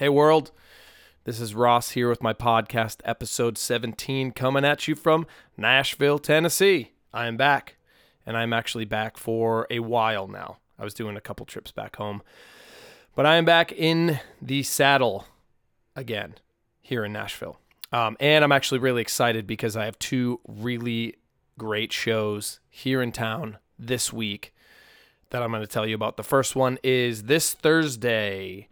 Hey, world. This is Ross here with my podcast, episode 17, coming at you from Nashville, Tennessee. I am back, and I'm actually back for a while now. I was doing a couple trips back home, but I am back in the saddle again here in Nashville. Um, and I'm actually really excited because I have two really great shows here in town this week that I'm going to tell you about. The first one is this Thursday,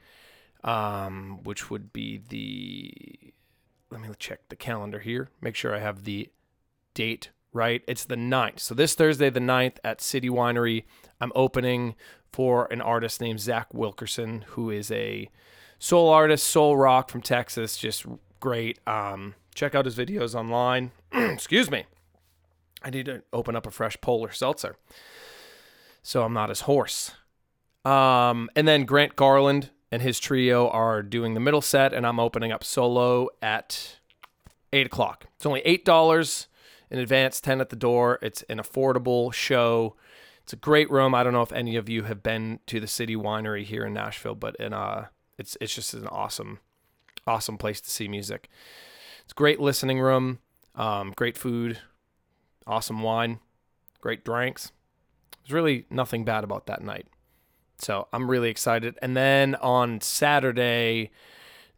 um, which would be the. Let me check the calendar here. Make sure I have the date right. It's the 9th. So this Thursday, the 9th at City Winery, I'm opening for an artist named Zach Wilkerson, who is a soul artist, soul rock from Texas. Just great. Um, check out his videos online. Excuse me. I need to open up a fresh polar seltzer so I'm not as hoarse. Um, and then Grant Garland and his trio are doing the middle set, and I'm opening up solo at eight o'clock. It's only eight dollars in advance, ten at the door. It's an affordable show. It's a great room. I don't know if any of you have been to the City Winery here in Nashville, but in uh, it's it's just an awesome, awesome place to see music. It's great listening room, um, great food, awesome wine, great drinks. There's really nothing bad about that night. So I'm really excited. And then on Saturday,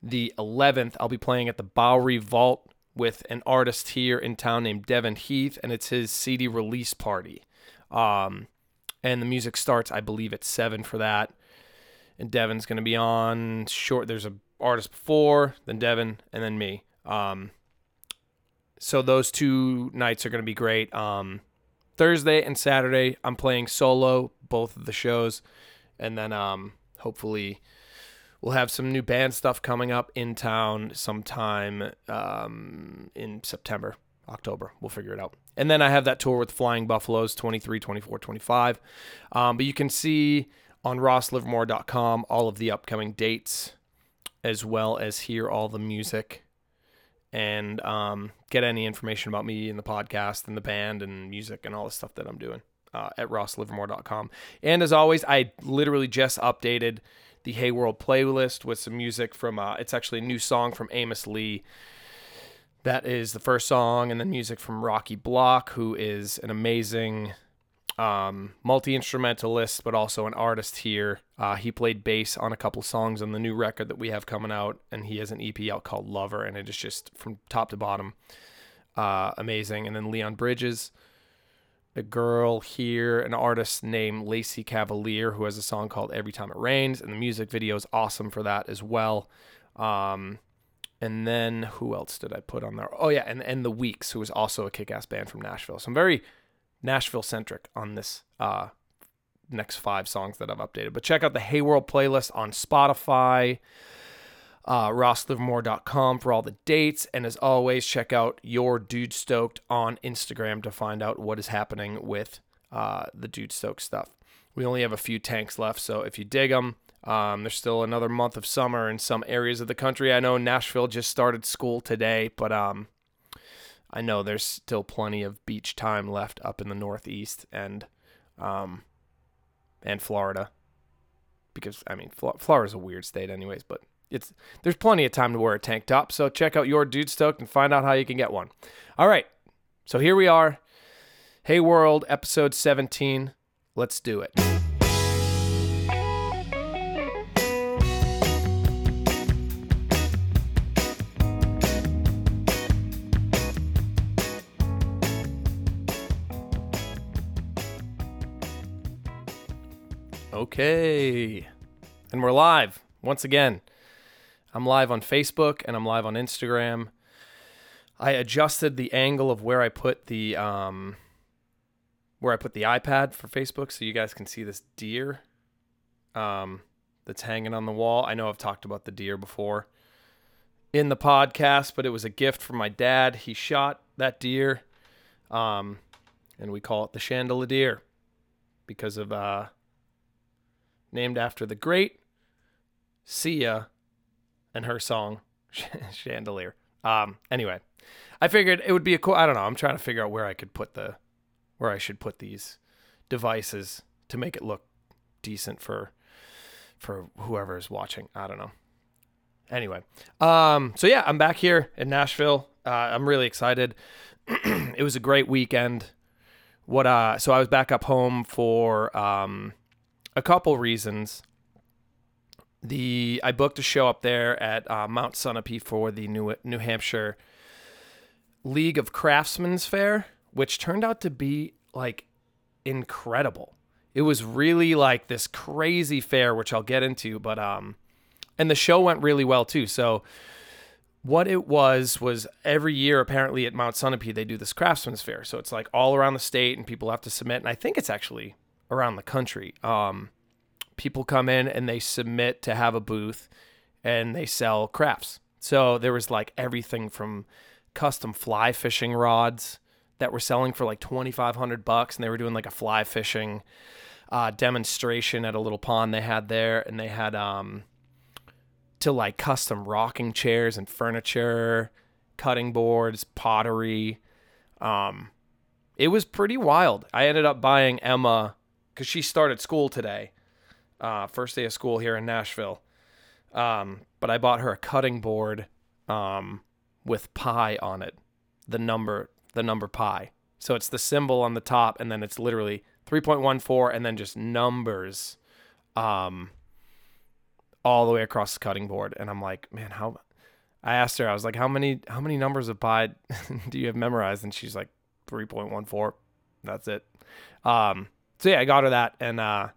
the 11th, I'll be playing at the Bowery Vault with an artist here in town named Devin Heath, and it's his CD release party. Um, and the music starts, I believe, at seven for that. And Devin's going to be on short. There's a artist before, then Devin, and then me. Um, so those two nights are going to be great. Um, Thursday and Saturday, I'm playing solo both of the shows, and then um, hopefully we'll have some new band stuff coming up in town sometime um, in September, October. We'll figure it out. And then I have that tour with Flying Buffaloes 23, 24, 25. Um, but you can see on rosslivermore.com all of the upcoming dates as well as hear all the music and um, get any information about me and the podcast and the band and music and all the stuff that I'm doing uh, at rosslivermore.com. And as always, I literally just updated the Hey World playlist with some music from, uh, it's actually a new song from Amos Lee. That is the first song, and then music from Rocky Block, who is an amazing um, multi instrumentalist, but also an artist here. Uh, he played bass on a couple songs on the new record that we have coming out, and he has an EP out called Lover, and it is just from top to bottom uh, amazing. And then Leon Bridges, a girl here, an artist named Lacey Cavalier, who has a song called Every Time It Rains, and the music video is awesome for that as well. Um, and then who else did I put on there? Oh yeah, and and the Weeks, who is also a kick-ass band from Nashville. So I'm very Nashville centric on this uh, next five songs that I've updated. But check out the Hey World playlist on Spotify, uh, rosslivermore.com for all the dates. And as always, check out Your Dude Stoked on Instagram to find out what is happening with uh, the Dude Stoked stuff. We only have a few tanks left, so if you dig them, um, there's still another month of summer in some areas of the country. I know Nashville just started school today, but um, I know there's still plenty of beach time left up in the Northeast and um, and Florida, because I mean Florida's a weird state, anyways. But it's there's plenty of time to wear a tank top. So check out your dude stoked and find out how you can get one. All right, so here we are. Hey World, episode 17. Let's do it. Okay. And we're live once again. I'm live on Facebook and I'm live on Instagram. I adjusted the angle of where I put the um where I put the iPad for Facebook so you guys can see this deer um that's hanging on the wall. I know I've talked about the deer before in the podcast, but it was a gift from my dad. He shot that deer um and we call it the chandelier deer because of uh named after the great Sia and her song Chandelier. Um, anyway, I figured it would be a cool. I don't know. I'm trying to figure out where I could put the, where I should put these devices to make it look decent for, for whoever is watching. I don't know. Anyway, um, so yeah, I'm back here in Nashville. Uh, I'm really excited. it was a great weekend. What uh, so I was back up home for um, a couple reasons. The I booked a show up there at uh, Mount Sunapee for the New New Hampshire League of Craftsmen's Fair, which turned out to be like incredible. It was really like this crazy fair, which I'll get into, but um, and the show went really well too. So what it was was every year apparently at Mount Sunapee they do this craftsman's fair. So it's like all around the state and people have to submit and I think it's actually around the country. Um, people come in and they submit to have a booth and they sell crafts. So there was like everything from custom fly fishing rods that were selling for like 2500 bucks and they were doing like a fly fishing uh, demonstration at a little pond they had there and they had um, to like custom rocking chairs and furniture, cutting boards, pottery. Um, it was pretty wild. I ended up buying Emma because she started school today, uh, first day of school here in Nashville. Um, but I bought her a cutting board um, with pi on it, the number the number pi. So it's the symbol on the top, and then it's literally 3.14, and then just numbers. Um, all the way across the cutting board. And I'm like, man, how? I asked her, I was like, how many how many numbers of pi do you have memorized? And she's like, three point one four. That's it. Um, so yeah, I got her that, and uh,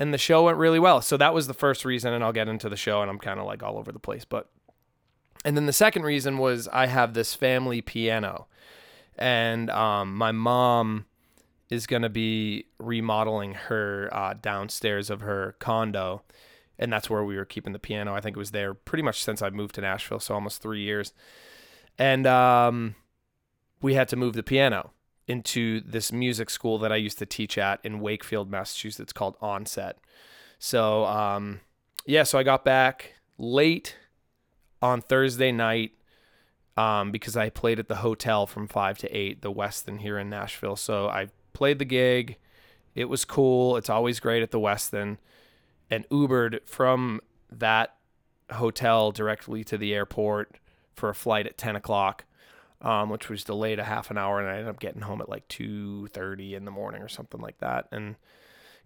and the show went really well. So that was the first reason, and I'll get into the show, and I'm kind of like all over the place, but. And then the second reason was I have this family piano, and um, my mom is going to be remodeling her uh, downstairs of her condo and that's where we were keeping the piano. I think it was there pretty much since I moved to Nashville, so almost three years. And um, we had to move the piano into this music school that I used to teach at in Wakefield, Massachusetts, called Onset. So um, yeah, so I got back late on Thursday night um, because I played at the hotel from five to eight, the Westin here in Nashville. So I played the gig. It was cool. It's always great at the Westin and Ubered from that hotel directly to the airport for a flight at 10 o'clock, um, which was delayed a half an hour. And I ended up getting home at like 2.30 in the morning or something like that. And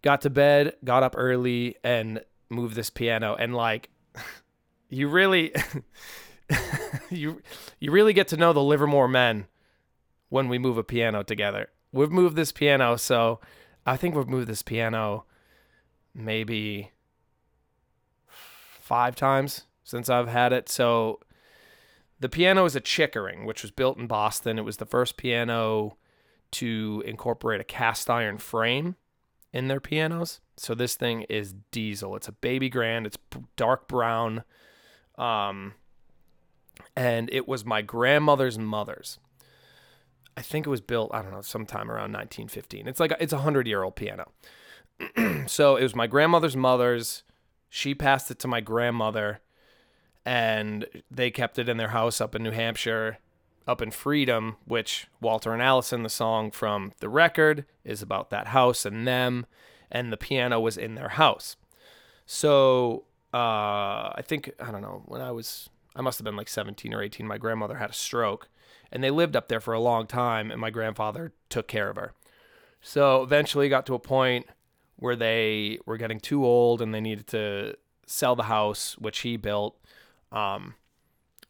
got to bed, got up early and moved this piano. And like, you really, you, you really get to know the Livermore men when we move a piano together. We've moved this piano. So I think we've moved this piano maybe five times since I've had it. So the piano is a Chickering, which was built in Boston. It was the first piano to incorporate a cast iron frame in their pianos. So this thing is diesel. It's a baby grand. It's dark brown. Um, and it was my grandmother's mother's. I think it was built, I don't know, sometime around 1915. It's like a, it's a 100-year-old piano. so it was my grandmother's mother's. She passed it to my grandmother, and they kept it in their house up in New Hampshire, up in Freedom, which Walter and Allison, the song from the record, is about that house and them, and the piano was in their house. So uh, I think, I don't know, when I was, I must have been like 17 or 18, my grandmother had a stroke, and they lived up there for a long time, and my grandfather took care of her. So eventually got to a point where they were getting too old and they needed to sell the house, which he built. Um,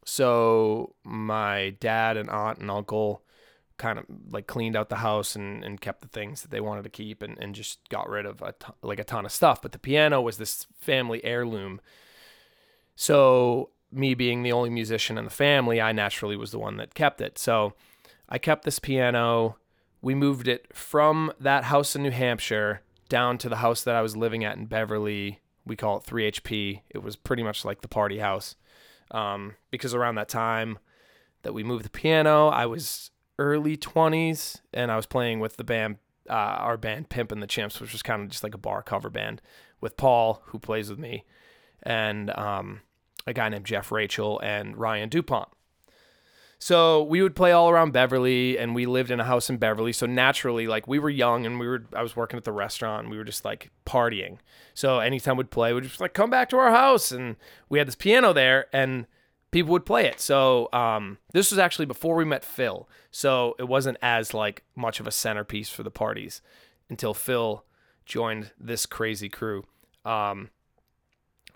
so my dad and aunt and uncle kind of like cleaned out the house and, and kept the things that they wanted to keep and, and just got rid of a ton, like a ton of stuff. But the piano was this family heirloom. So me being the only musician in the family, I naturally was the one that kept it. So I kept this piano. We moved it from that house in New Hampshire down to the house that I was living at in Beverly. We call it 3HP. It was pretty much like the party house. Um, because around that time that we moved the piano, I was early 20s and I was playing with the band, uh, our band Pimp and the Chimps, which was kind of just like a bar cover band with Paul, who plays with me, and um, a guy named Jeff Rachel and Ryan DuPont. So we would play all around Beverly, and we lived in a house in Beverly. So naturally, like we were young, and we were I was working at the restaurant. And we were just like partying. So anytime we'd play, we'd just like come back to our house, and we had this piano there, and people would play it. So um, this was actually before we met Phil. So it wasn't as like much of a centerpiece for the parties until Phil joined this crazy crew. Um,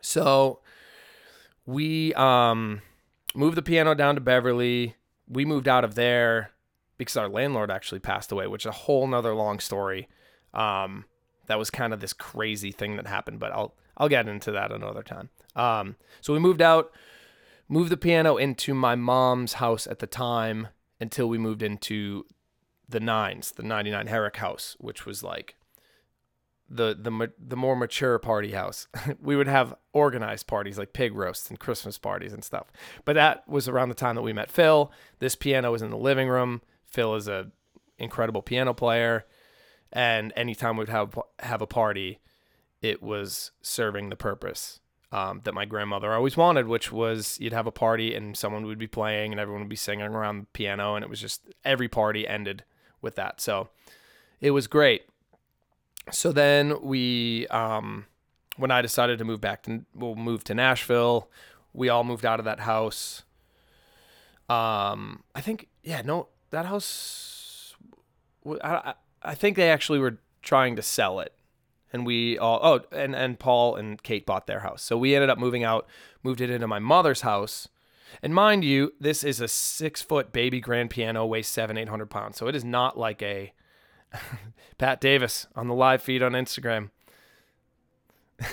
so we um, moved the piano down to Beverly. We moved out of there because our landlord actually passed away, which is a whole nother long story. Um, that was kind of this crazy thing that happened, but I'll I'll get into that another time. Um, so we moved out, moved the piano into my mom's house at the time until we moved into the nines, the 99 Herrick house, which was like the the the more mature party house. we would have organized parties like pig roasts and Christmas parties and stuff. But that was around the time that we met Phil. This piano was in the living room. Phil is a incredible piano player, and anytime we'd have have a party, it was serving the purpose um, that my grandmother always wanted, which was you'd have a party and someone would be playing and everyone would be singing around the piano, and it was just every party ended with that. So it was great so then we, um, when I decided to move back to, we'll move to Nashville, we all moved out of that house. Um, I think, yeah, no, that house, I, I think they actually were trying to sell it. And we all, oh, and, and Paul and Kate bought their house. So we ended up moving out, moved it into my mother's house. And mind you, this is a six foot baby grand piano, weighs seven, 800 pounds. So it is not like a, Pat Davis on the live feed on Instagram.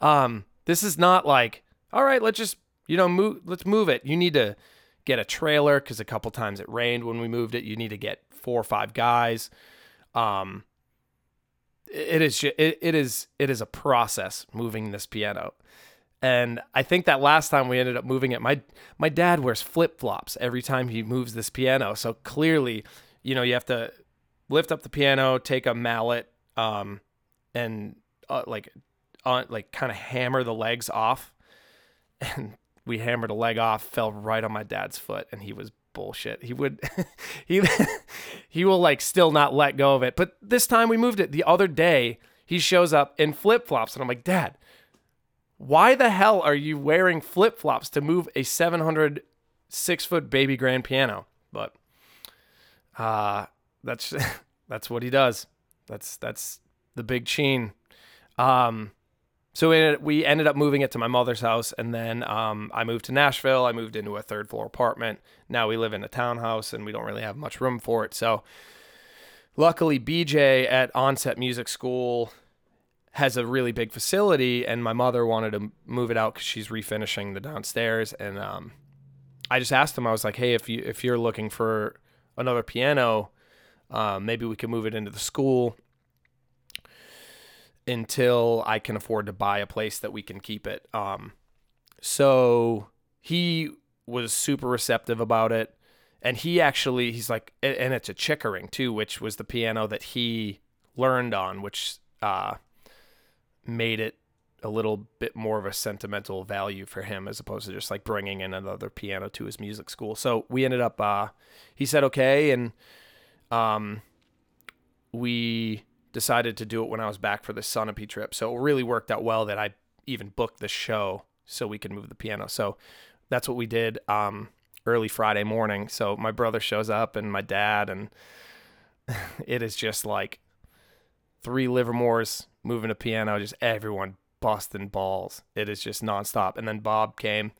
um, this is not like, all right, let's just, you know, move, let's move it. You need to get a trailer because a couple times it rained when we moved it. You need to get four or five guys. Um, it is, it, it is, it is a process moving this piano. And I think that last time we ended up moving it, my my dad wears flip flops every time he moves this piano. So clearly you know, you have to lift up the piano, take a mallet, um, and uh, like, uh, like kind of hammer the legs off. And we hammered a leg off, fell right on my dad's foot, and he was bullshit. He would, he, he will like still not let go of it. But this time we moved it. The other day, he shows up in flip flops, and I'm like, Dad, why the hell are you wearing flip flops to move a 700 six foot baby grand piano? But uh, that's that's what he does. That's that's the big Cheen. Um, so we, we ended up moving it to my mother's house, and then um, I moved to Nashville. I moved into a third floor apartment. Now we live in a townhouse, and we don't really have much room for it. So luckily, BJ at Onset Music School has a really big facility, and my mother wanted to move it out because she's refinishing the downstairs. And um, I just asked him, I was like, "Hey, if you if you're looking for another piano, um, maybe we can move it into the school until I can afford to buy a place that we can keep it. Um, so he was super receptive about it. And he actually, he's like, and it's a Chickering too, which was the piano that he learned on, which uh, made it a little bit more of a sentimental value for him as opposed to just like bringing in another piano to his music school. So we ended up, uh, he said okay, and um, we decided to do it when I was back for the Sunapee trip. So it really worked out well that I even booked the show so we could move the piano. So that's what we did um, early Friday morning. So my brother shows up and my dad, and it is just like three Livermores moving a piano, just everyone busting balls. It is just nonstop. And then Bob came.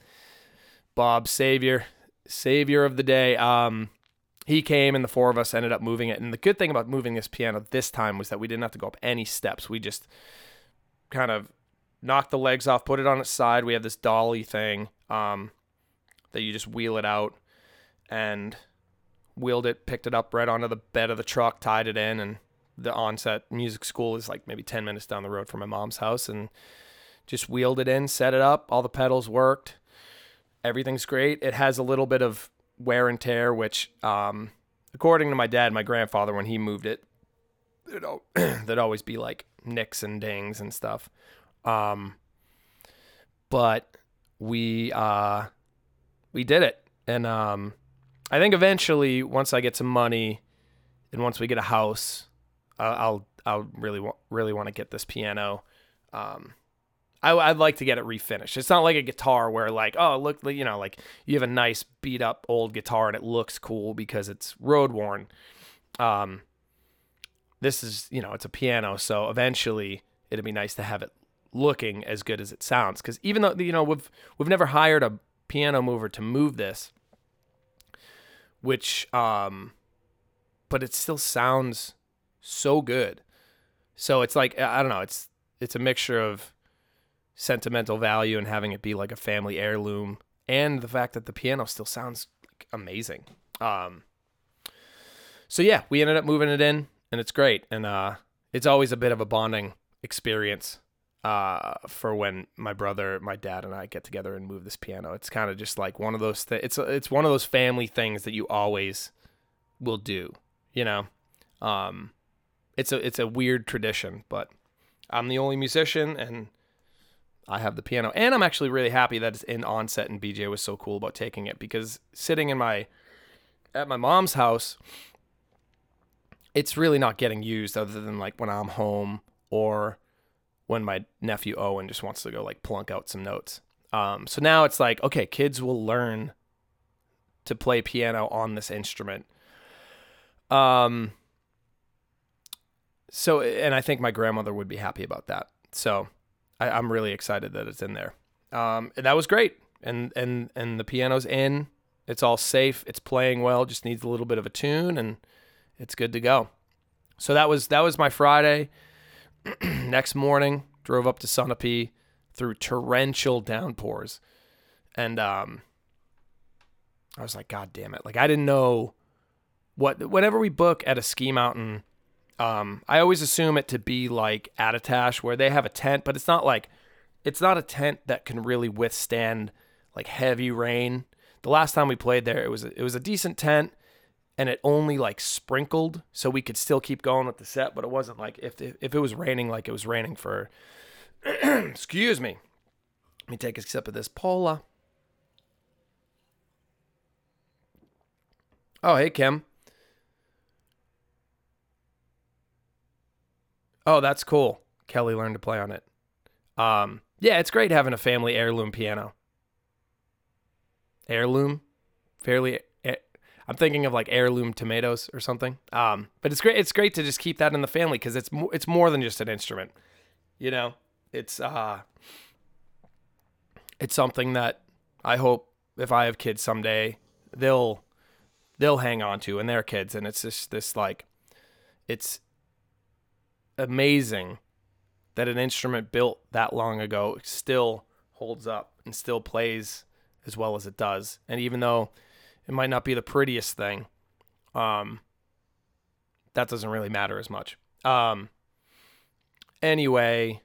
Bob, savior, savior of the day. Um, he came and the four of us ended up moving it. And the good thing about moving this piano this time was that we didn't have to go up any steps. We just kind of knocked the legs off, put it on its side. We have this dolly thing um, that you just wheel it out and wheeled it, picked it up right onto the bed of the truck, tied it in, and the onset music school is like maybe 10 minutes down the road from my mom's house and just wheeled it in, set it up. All the pedals worked. Everything's great. It has a little bit of wear and tear, which, um, according to my dad, my grandfather, when he moved it, there'd always be like nicks and dings and stuff. Um, but we, uh, we did it. and um, I think eventually, once I get some money, and once we get a house, I'll I'll, really want really want to get this piano. Um, I, I'd like to get it refinished. It's not like a guitar where like, oh, look, you know, like you have a nice beat up old guitar and it looks cool because it's road worn. Um, this is, you know, it's a piano, so eventually it'd be nice to have it looking as good as it sounds. Because even though you know we've we've never hired a piano mover to move this, which um, but it still sounds so good. So it's like I don't know, it's it's a mixture of sentimental value and having it be like a family heirloom and the fact that the piano still sounds amazing. Um, so yeah, we ended up moving it in and it's great. And uh, it's always a bit of a bonding experience uh, for when my brother, my dad, and I get together and move this piano. It's kind of just like one of those. Th- it's it's one of those family things that you always will do. You know, um, it's a it's a weird tradition, but I'm the only musician and I have the piano. And I'm actually really happy that it's in onset and BJ was so cool about taking it because sitting in my at my mom's house, it's really not getting used other than like when I'm home or when my nephew Owen just wants to go like plunk out some notes. Um, so now it's like, okay, kids will learn to play piano on this instrument. Um, so, and I think my grandmother would be happy about that. So I, am really excited that it's in there. Um, that was great. And, and, and the piano's in, it's all safe. It's playing well, just needs a little bit of a tune and it's good to go. So that was, that was my Friday. Next morning, drove up to Sunapee through torrential downpours. And, um, I was like, God damn it. Like, I didn't know what, whenever we book at a ski mountain, um, I always assume it to be like Attitash where they have a tent, but it's not like it's not a tent that can really withstand like heavy rain. The last time we played there, it was a, it was a decent tent, and it only like sprinkled, so we could still keep going with the set. But it wasn't like if if it was raining like it was raining for. excuse me. Let me take a sip of this Pola. Oh, hey Kim. Oh, that's cool. Kelly learned to play on it. Um, yeah, it's great having a family heirloom piano. Heirloom, fairly. I'm thinking of like heirloom tomatoes or something. Um, but it's great. It's great to just keep that in the family because it's mo- it's more than just an instrument. You know, it's uh, it's something that I hope if I have kids someday, they'll they'll hang on to, and their kids, and it's just this like, it's amazing that an instrument built that long ago still holds up and still plays as well as it does. And even though it might not be the prettiest thing, um, that doesn't really matter as much. Um, anyway,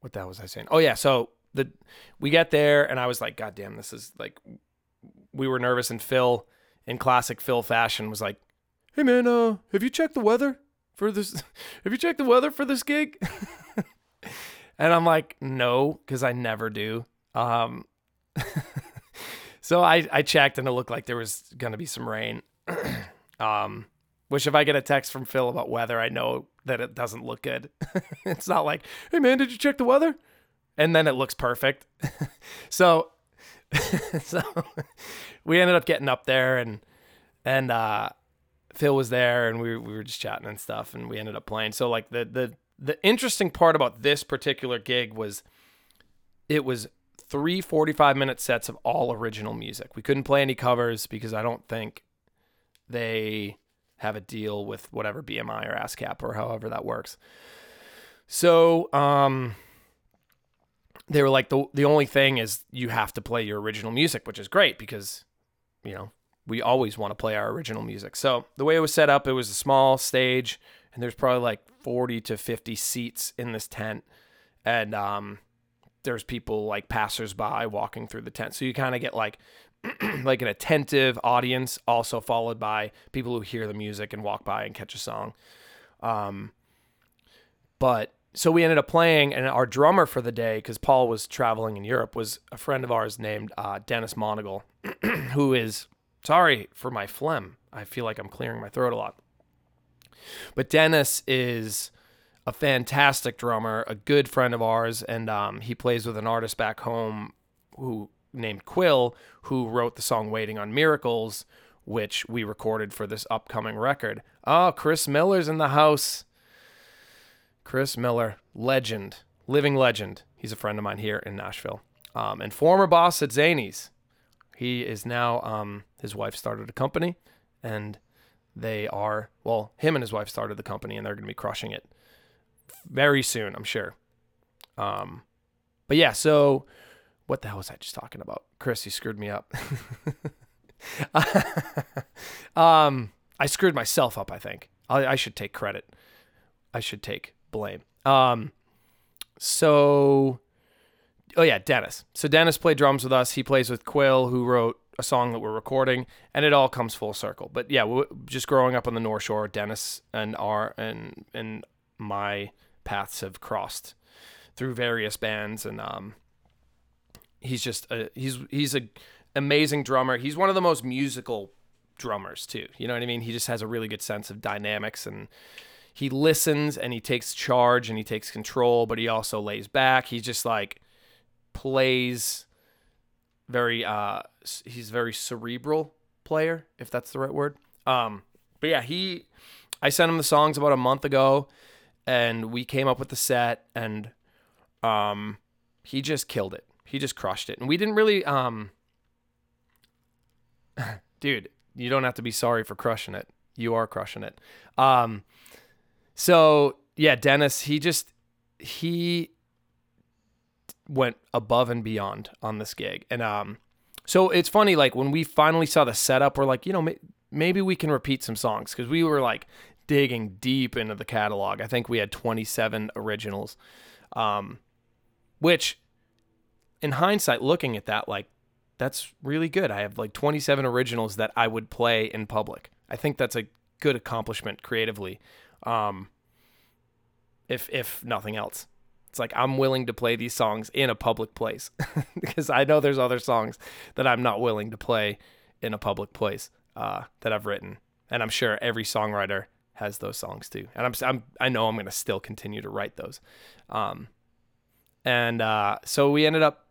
what the hell was I saying? Oh yeah, so the we get there and I was like, God damn, this is like we were nervous and Phil in classic Phil fashion was like, Hey man, uh, have you checked the weather? For this? Have you checked the weather for this gig? and I'm like, no, because I never do. Um, so I, I checked and it looked like there was going to be some rain. um, which if I get a text from Phil about weather, I know that it doesn't look good. it's not like, hey man, did you check the weather? And then it looks perfect. so, so we ended up getting up there and, and, uh, Phil was there and we, we were just chatting and stuff and we ended up playing. So like the the the interesting part about this particular gig was it was three 45 minute sets of all original music. We couldn't play any covers because I don't think they have a deal with whatever BMI or ASCAP or however that works. So, um, they were like the the only thing is you have to play your original music, which is great because you know we always want to play our original music. So the way it was set up, it was a small stage, and there's probably like 40 to 50 seats in this tent, and um, there's people like passersby walking through the tent. So you kind of get like like an attentive audience, also followed by people who hear the music and walk by and catch a song. Um, but so we ended up playing, and our drummer for the day, because Paul was traveling in Europe, was a friend of ours named uh, Dennis Monagle, who is Sorry for my phlegm. I feel like I'm clearing my throat a lot. But Dennis is a fantastic drummer, a good friend of ours, and um, he plays with an artist back home who named Quill, who wrote the song "Waiting on Miracles," which we recorded for this upcoming record. Oh, Chris Miller's in the house. Chris Miller, legend, living legend. He's a friend of mine here in Nashville, um, and former boss at Zanies. He is now. Um, his wife started a company, and they are well. Him and his wife started the company, and they're going to be crushing it very soon, I'm sure. Um, but yeah, so what the hell was I just talking about? Chris, you screwed me up. um, I screwed myself up. I think I, I should take credit. I should take blame. Um, so, oh yeah, Dennis. So Dennis played drums with us. He plays with Quill, who wrote a song that we're recording, and it all comes full circle. But yeah, just growing up on the North Shore, Dennis and our and and my paths have crossed through various bands, and um, he's just a, he's he's a amazing drummer. He's one of the most musical drummers too. You know what I mean? He just has a really good sense of dynamics and he listens and he takes charge and he takes control, but he also lays back. He's just like plays very uh he's a very cerebral player, if that's the right word. Um but yeah, he I sent him the songs about a month ago and we came up with the set and um he just killed it he just crushed it. And we didn't really um dude, you don't have to be sorry for crushing it. You are crushing it. Um so yeah, Dennis, he just he went above and beyond on this gig. And um so it's funny like when we finally saw the setup we're like, you know, maybe we can repeat some songs cuz we were like digging deep into the catalog. I think we had 27 originals. Um which in hindsight, looking at that, like that's really good. I have like 27 originals that I would play in public. I think that's a good accomplishment creatively. Um, if if nothing else, it's like I'm willing to play these songs in a public place because I know there's other songs that I'm not willing to play in a public place uh, that I've written, and I'm sure every songwriter has those songs too. And I'm, I'm I know I'm gonna still continue to write those. Um, and uh, so we ended up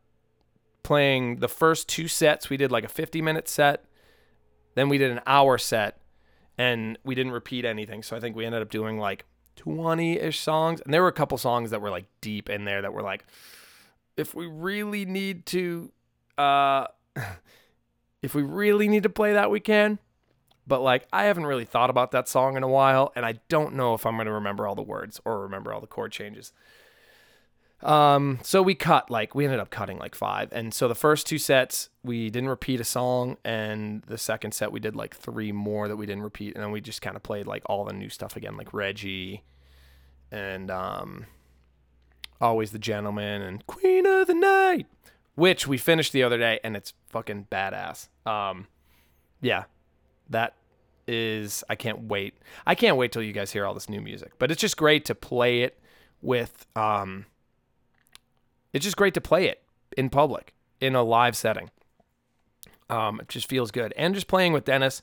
playing the first two sets. We did like a 50 minute set, then we did an hour set, and we didn't repeat anything. So I think we ended up doing like 20 ish songs. And there were a couple songs that were like deep in there that were like, if we really need to, uh, if we really need to play that, we can. But like, I haven't really thought about that song in a while, and I don't know if I'm going to remember all the words or remember all the chord changes. Um, so we cut like we ended up cutting like five, and so the first two sets we didn't repeat a song, and the second set we did like three more that we didn't repeat, and then we just kind of played like all the new stuff again, like Reggie, and um, always the gentleman and Queen of the Night, which we finished the other day, and it's fucking badass. Um, yeah, that is I can't wait. I can't wait till you guys hear all this new music, but it's just great to play it with um it's just great to play it in public in a live setting. Um, it just feels good. And just playing with Dennis,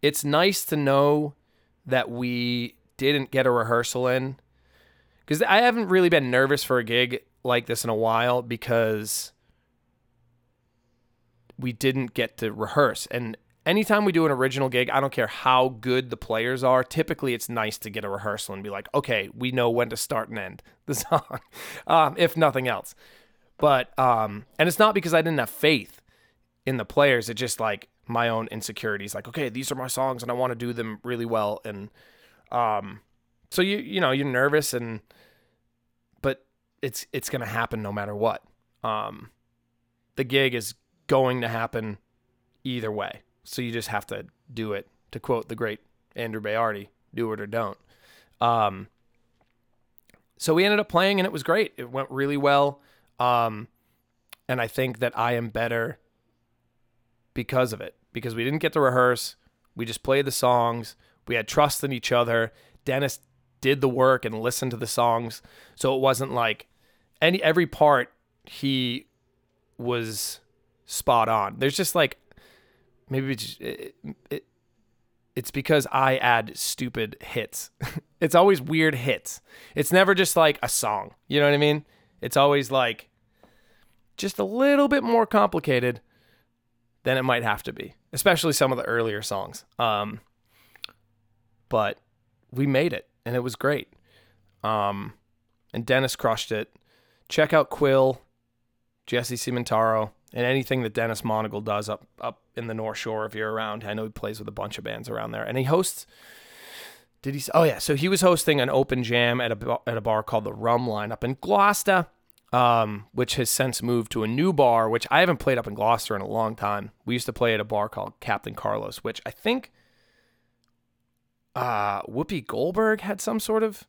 it's nice to know that we didn't get a rehearsal in because I haven't really been nervous for a gig like this in a while because we didn't get to rehearse. And anytime we do an original gig, I don't care how good the players are, typically it's nice to get a rehearsal and be like, okay, we know when to start and end the song, um, if nothing else. But, um, and it's not because I didn't have faith in the players, it's just like my own insecurities. Like, okay, these are my songs and I want to do them really well. And, um, so you, you know, you're nervous and, but it's, it's going to happen no matter what. Um, the gig is going to happen either way. So you just have to do it. To quote the great Andrew Bayardi, do it or don't. Um, so we ended up playing and it was great. It went really well. Um, and I think that I am better because of it, because we didn't get to rehearse. We just played the songs. We had trust in each other. Dennis did the work and listened to the songs. So it wasn't like any every part he was spot on. There's just like maybe it's, it, it, it's because I add stupid hits. it's always weird hits. It's never just like a song. You know what I mean? It's always like just a little bit more complicated than it might have to be, especially some of the earlier songs. Um, but we made it and it was great. Um, and Dennis crushed it. Check out Quill, Jesse Cimentaro, and anything that Dennis Monagle does up up in the North Shore if you're around. I know he plays with a bunch of bands around there, and he hosts. Did he? Oh yeah, so he was hosting an open jam at a at a bar called the Rhumb Line up in Gloucester, um, which has since moved to a new bar, which I haven't played up in Gloucester in a long time. We used to play at a bar called Captain Carlos, which I think uh, Whoopi Goldberg had some sort of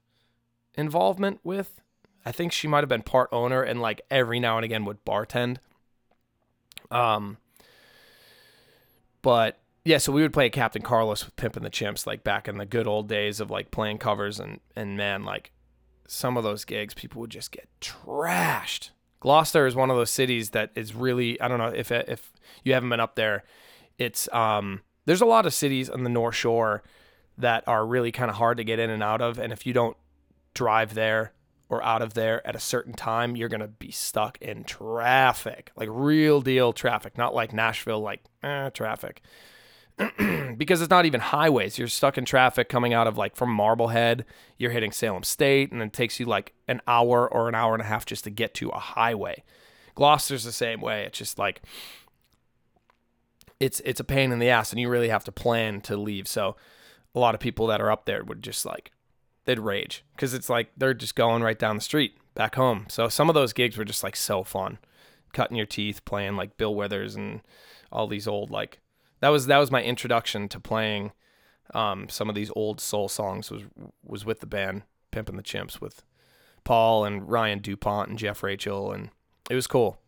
involvement with. I think she might have been part owner and like every now and again would bartend. Um, but yeah, so we would play Captain Carlos with Pimpin' the Chimps like back in the good old days of like playing covers and and man, like some of those gigs, people would just get trashed. Gloucester is one of those cities that is really I don't know if if you haven't been up there, it's um there's a lot of cities on the North Shore that are really kind of hard to get in and out of, and if you don't drive there or out of there at a certain time, you're going to be stuck in traffic, like real deal traffic, not like Nashville, like eh, traffic. because it's not even highways. You're stuck in traffic coming out of like from Marblehead. You're hitting Salem State, and it takes you like an hour or an hour and a half just to get to a highway. Gloucester's the same way. It's just like it's it's a pain in the ass, and you really have to plan to leave. So a lot of people that are up there would just like they'd rage because it's like they're just going right down the street back home. So some of those gigs were just like so fun, cutting your teeth, playing like Bill Withers and all these old like that was that was my introduction to playing um, some of these old soul songs was was with the band Pimpin' the Chimps with Paul and Ryan Dupont and Jeff Rachel and it was cool.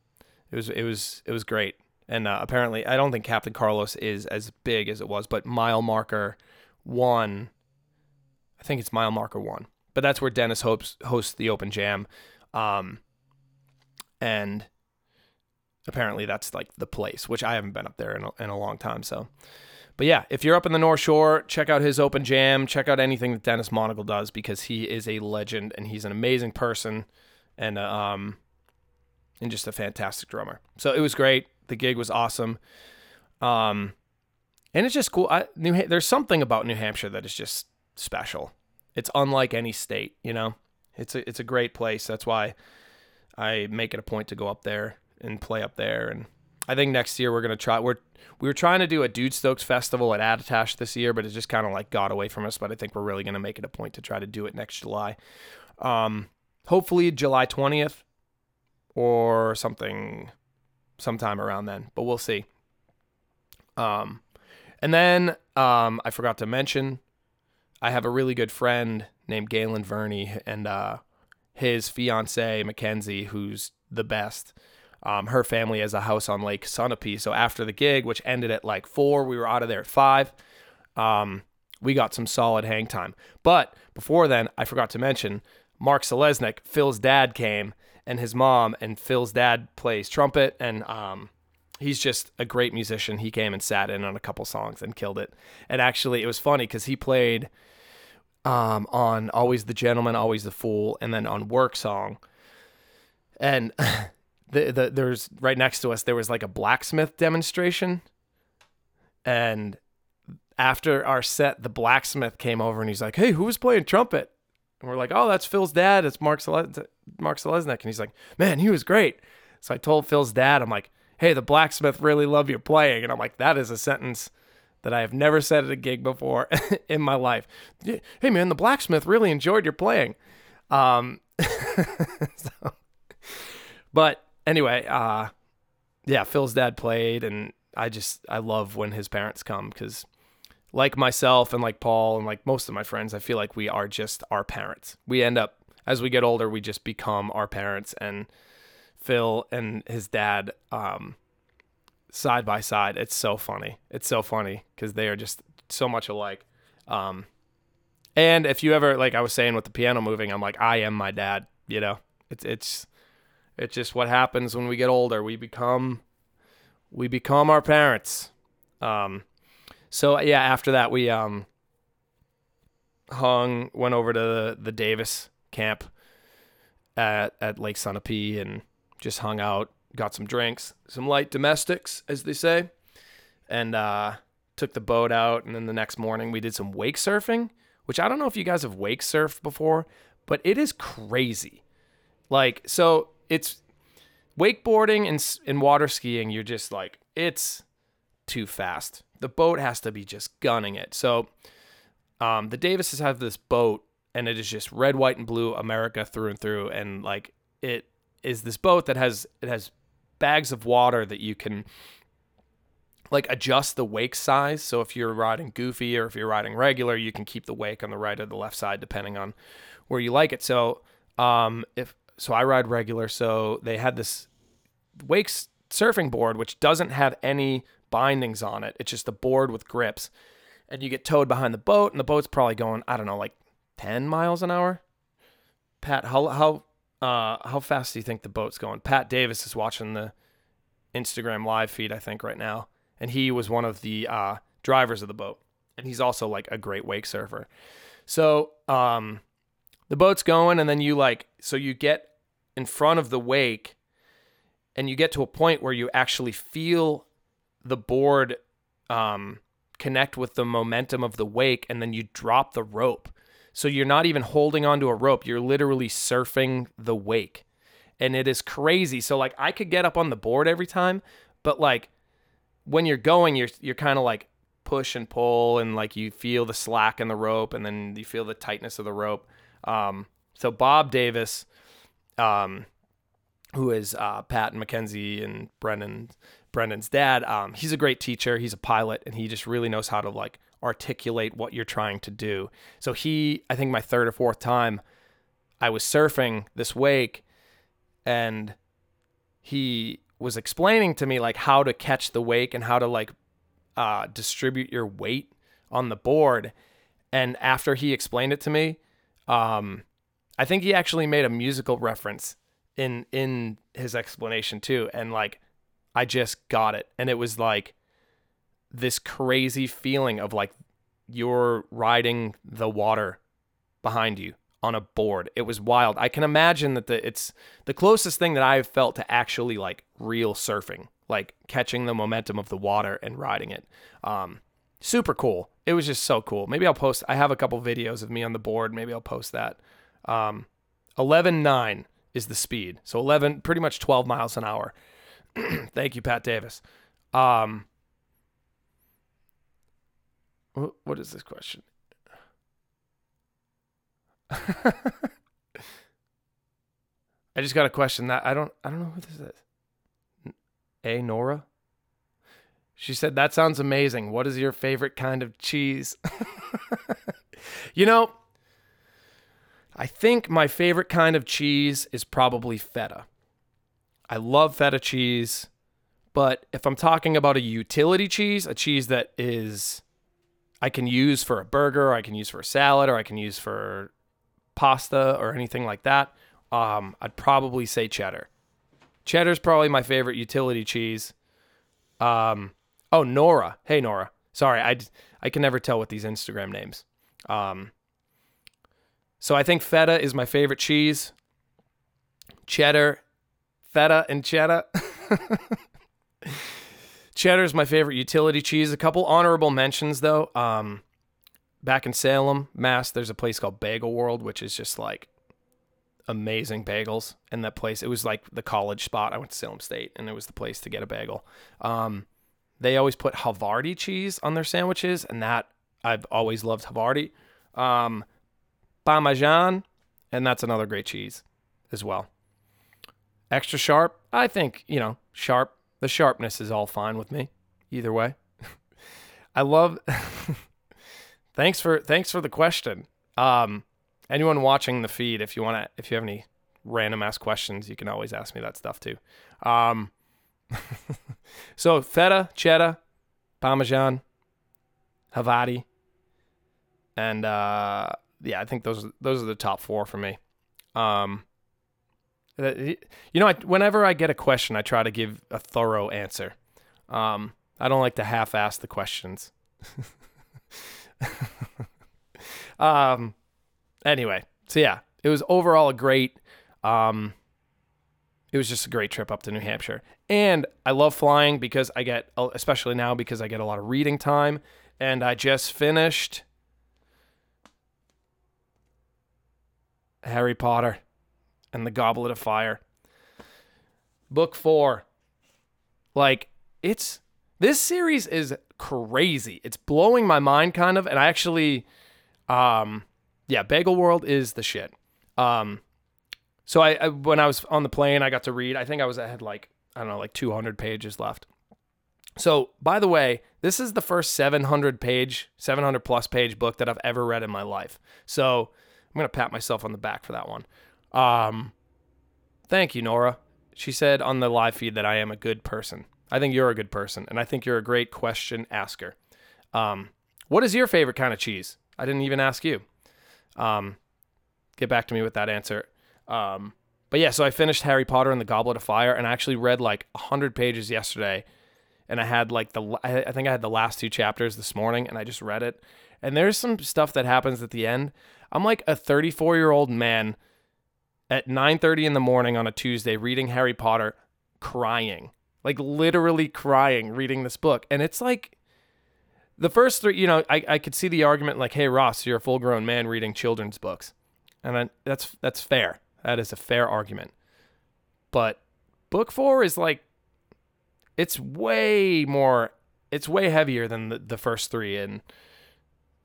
It was it was it was great. And uh, apparently, I don't think Captain Carlos is as big as it was, but Mile Marker One I think it's mile marker one, but that's where Dennis hopes hosts the open jam, um, and apparently that's like the place, which I haven't been up there in a, in a long time. So, but yeah, if you're up in the North Shore, check out his open jam. Check out anything that Dennis Monagle does because he is a legend and he's an amazing person, and uh, um, and just a fantastic drummer. So it was great. The gig was awesome. Um, and it's just cool. I, New there's something about New Hampshire that is just special. It's unlike any state, you know. It's a it's a great place. That's why I make it a point to go up there and play up there. And I think next year we're gonna try. We're we were trying to do a Dude Stoked festival at Attitash this year, but it just kind of like got away from us. But I think we're really gonna make it a point to try to do it next July. Um, hopefully July twentieth or something, sometime around then. But we'll see. Um, and then um, I forgot to mention I have a really good friend named Galen Verney and uh, his fiance Mackenzie, who's the best. Um, her family has a house on Lake Sunapee. So after the gig, which ended at like four, we were out of there at five. Um, we got some solid hang time. But before then, I forgot to mention Mark Selesnik, Phil's dad came, and his mom, and Phil's dad plays trumpet, and um, he's just a great musician. He came and sat in on a couple songs and killed it. And actually, it was funny because he played um, on Always the Gentleman, Always the Fool, and then on Work Song. And the, the there's right next to us there was like a blacksmith demonstration. And after our set, the blacksmith came over and he's like, "Hey, who was playing trumpet?" And we're like, "Oh, that's Phil's dad. It's Mark Sele- Mark Selesnik." And he's like, "Man, he was great." So I told Phil's dad, I'm like, "Hey, the blacksmith really loved your playing." And I'm like, "That is a sentence that I have never said at a gig before in my life. Hey man, the blacksmith really enjoyed your playing. Um, so, but anyway, uh, yeah, Phil's dad played, and I just I love when his parents come because, like myself and like Paul and like most of my friends, I feel like we are just our parents. We end up as we get older, we just become our parents, and Phil and his dad. Um, side by side. It's so funny. It's so funny because they are just so much alike. Um, and if you ever like I was saying with the piano moving, I'm like I am my dad. You know, it's it's it's just what happens when we get older. We become we become our parents. Um, so yeah, after that we um hung, went over to the, the Davis camp at at Lake Sunapee and just hung out, got some drinks, some light domestics, as they say, and uh, took the boat out. And then the next morning we did some wake surfing, which I don't know if you guys have wake surfed before, but it is crazy. Like so, it's wakeboarding and and water skiing. You're just like it's too fast. The boat has to be just gunning it. So um, the Davises have this boat, and it is just red, white, and blue America through and through, and like it is this boat that has it has bags of water that you can like adjust the wake size. So if you're riding goofy or if you're riding regular, you can keep the wake on the right or the left side depending on where you like it. So um, if so, I ride regular. So they had this wake surfing board which doesn't have any bindings on it. It's just a board with grips and you get towed behind the boat, and the boat's probably going, I don't know, like 10 miles an hour. Pat, how how uh, how fast do you think the boat's going? Pat Davis is watching the Instagram live feed, I think, right now, and he was one of the uh, drivers of the boat, and he's also like a great wake surfer. So um, the boat's going, and then you like, so you get in front of the wake, and you get to a point where you actually feel the board um, connect with the momentum of the wake and then you drop the rope. So you're not even holding onto a rope, you're literally surfing the wake. And it is crazy. So like I could get up on the board every time, but like when you're going, you're you're kind of like push and pull and like you feel the slack in the rope and then you feel the tightness of the rope. Um, so Bob Davis, um, who is uh, Pat and Mackenzie and Brendan Brendan's dad, um, he's a great teacher. He's a pilot, and he just really knows how to like articulate what you're trying to do. So he, I think my third or fourth time, I was surfing this wake, and he was explaining to me like how to catch the wake and how to like uh, distribute your weight on the board. And after he explained it to me, um, I think he actually made a musical reference in in his explanation too. And like I just got it. And it was like this crazy feeling of like you're riding the water behind you on a board. It was wild. I can imagine that the it's the closest thing that I've felt to actually like real surfing, like catching the momentum of the water and riding it. Um, super cool. It was just so cool. Maybe I'll post. I have a couple videos of me on the board. Maybe I'll post that. Um, 11.9 is the speed. So 11, pretty much 12 miles an hour. Thank you, Pat Davis. Um, what is this question? I just got a question that I don't I don't know who this is. A Nora? She said that sounds amazing. What is your favorite kind of cheese? you know, I think my favorite kind of cheese is probably feta. I love feta cheese, but if I'm talking about a utility cheese, a cheese that is I can use for a burger, or I can use for a salad, or I can use for pasta or anything like that, um, I'd probably say cheddar. Cheddar's probably my favorite utility cheese. Um, oh, Nora. Hey, Nora. Sorry, I, I can never tell with these Instagram names. Um, so I think feta is my favorite cheese. Cheddar feta and cheddar. cheddar is my favorite utility cheese. A couple honorable mentions though. Um, back in Salem, Mass, there's a place called Bagel World, which is just like amazing bagels. And that place, it was like the college spot. I went to Salem State, and it was the place to get a bagel. Um, they always put Havarti cheese on their sandwiches, and that I've always loved Havarti. Um, Parmesan, and that's another great cheese as well. Extra sharp, I think, you know, sharp. The sharpness is all fine with me. Either way. I love Thanks for thanks for the question. Um anyone watching the feed if you want to if you have any random ass questions, you can always ask me that stuff too. Um so feta, cheddar, parmesan, Havarti, and uh, yeah, I think those those are the top four for me. Um, you know, I, whenever I get a question, I try to give a thorough answer. Um, I don't like to half-ass the questions. um. Anyway, so yeah, it was overall a great. Um, it was just a great trip up to New Hampshire, and I love flying because I get, especially now, because I get a lot of reading time, and I just finished Harry Potter and the Goblet of Fire. Book four. Like, it's this series is crazy. It's blowing my mind kind of. And I actually um yeah, Bagel World is the shit. Um so I, I when I was on the plane, I got to read. I think I was I had like I don't know, like 200 pages left. So, by the way, this is the first 700 page, 700 plus page book that I've ever read in my life. So, I'm going to pat myself on the back for that one. Um, thank you, Nora. She said on the live feed that I am a good person. I think you're a good person, and I think you're a great question asker. Um, what is your favorite kind of cheese? I didn't even ask you. Um, get back to me with that answer. Um, but yeah, so I finished Harry Potter and the Goblet of Fire, and I actually read like 100 pages yesterday. And I had like the, I think I had the last two chapters this morning, and I just read it. And there's some stuff that happens at the end I'm like a 34 year old man at 9:30 in the morning on a Tuesday reading Harry Potter, crying, like literally crying, reading this book, and it's like the first three. You know, I I could see the argument like, hey Ross, you're a full grown man reading children's books, and I, that's that's fair. That is a fair argument, but book four is like it's way more it's way heavier than the, the first three and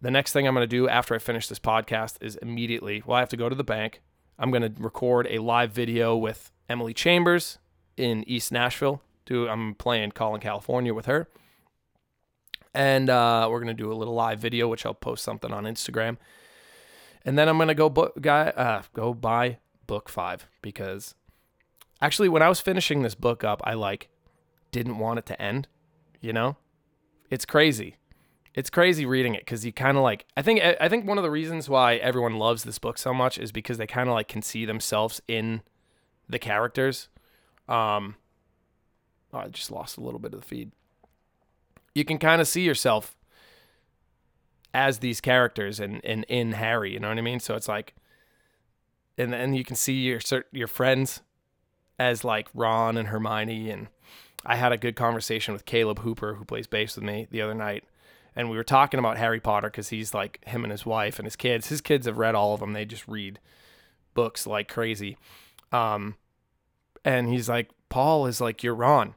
the next thing I'm going to do after I finish this podcast is immediately, well, I have to go to the bank. I'm going to record a live video with Emily Chambers in East Nashville. Do I'm playing Calling California with her. And uh, we're going to do a little live video, which I'll post something on Instagram. And then I'm going to go book, guy, uh, go buy book five because actually, when I was finishing this book up, I like didn't want it to end. You know, it's crazy it's crazy reading it because you kind of like I think I think one of the reasons why everyone loves this book so much is because they kind of like can see themselves in the characters. Um, oh, I just lost a little bit of the feed. You can kind of see yourself as these characters and in, in, in Harry. You know what I mean? So it's like, and then you can see your your friends as like Ron and Hermione. And I had a good conversation with Caleb Hooper, who plays bass with me the other night and we were talking about Harry Potter because he's like him and his wife and his kids. His kids have read all of them. They just read books like crazy. Um, and he's like, Paul is like you're Ron,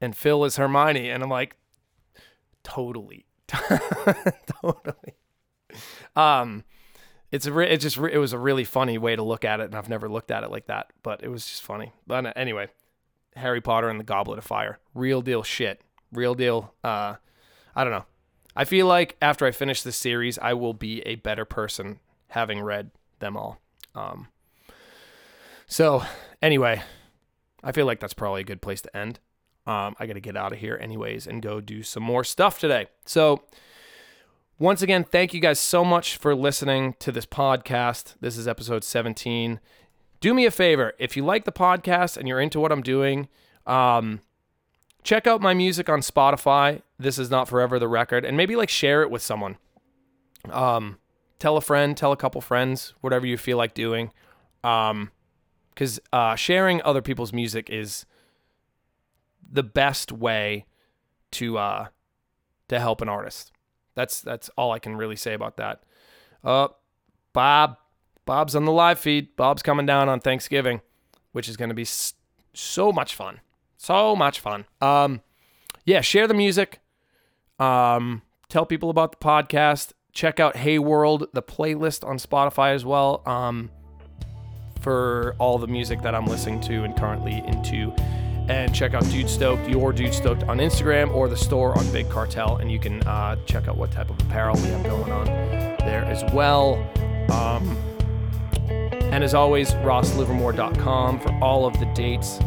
and Phil is Hermione, and I'm like, totally, totally. Um, it's a re- it just re- it was a really funny way to look at it, and I've never looked at it like that, but it was just funny. But uh, anyway, Harry Potter and the Goblet of Fire, real deal shit, real deal. Uh, I don't know. I feel like after I finish this series, I will be a better person having read them all. Um, so, anyway, I feel like that's probably a good place to end. Um, I got to get out of here, anyways, and go do some more stuff today. So, once again, thank you guys so much for listening to this podcast. This is episode 17. Do me a favor if you like the podcast and you're into what I'm doing, um, check out my music on Spotify. This is not forever the record, and maybe like share it with someone. Um, tell a friend, tell a couple friends, whatever you feel like doing. Um, because uh, sharing other people's music is the best way to uh to help an artist. That's that's all I can really say about that. Uh, Bob, Bob's on the live feed. Bob's coming down on Thanksgiving, which is going to be so much fun. So much fun. Um, yeah, share the music. Um, tell people about the podcast. Check out Hey World, the playlist on Spotify as well. Um, for all the music that I'm listening to and currently into. And check out Dude Stoked, your Dude Stoked on Instagram or the store on Big Cartel. And you can uh, check out what type of apparel we have going on there as well. Um, and as always, rosslivermore.com for all of the dates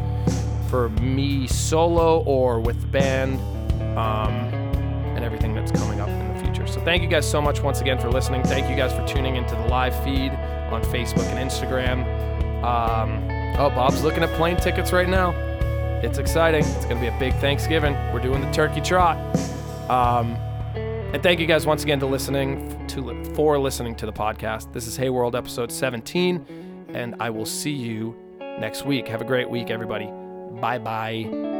for me solo or with the band um, and everything that's coming up in the future. So thank you guys so much once again for listening. Thank you guys for tuning into the live feed on Facebook and Instagram. Um, oh, Bob's looking at plane tickets right now. It's exciting. It's going to be a big Thanksgiving. We're doing the turkey trot. Um, and thank you guys once again to listening to for listening to the podcast. This is Hey World episode 17, and I will see you next week. Have a great week, everybody. Bye bye.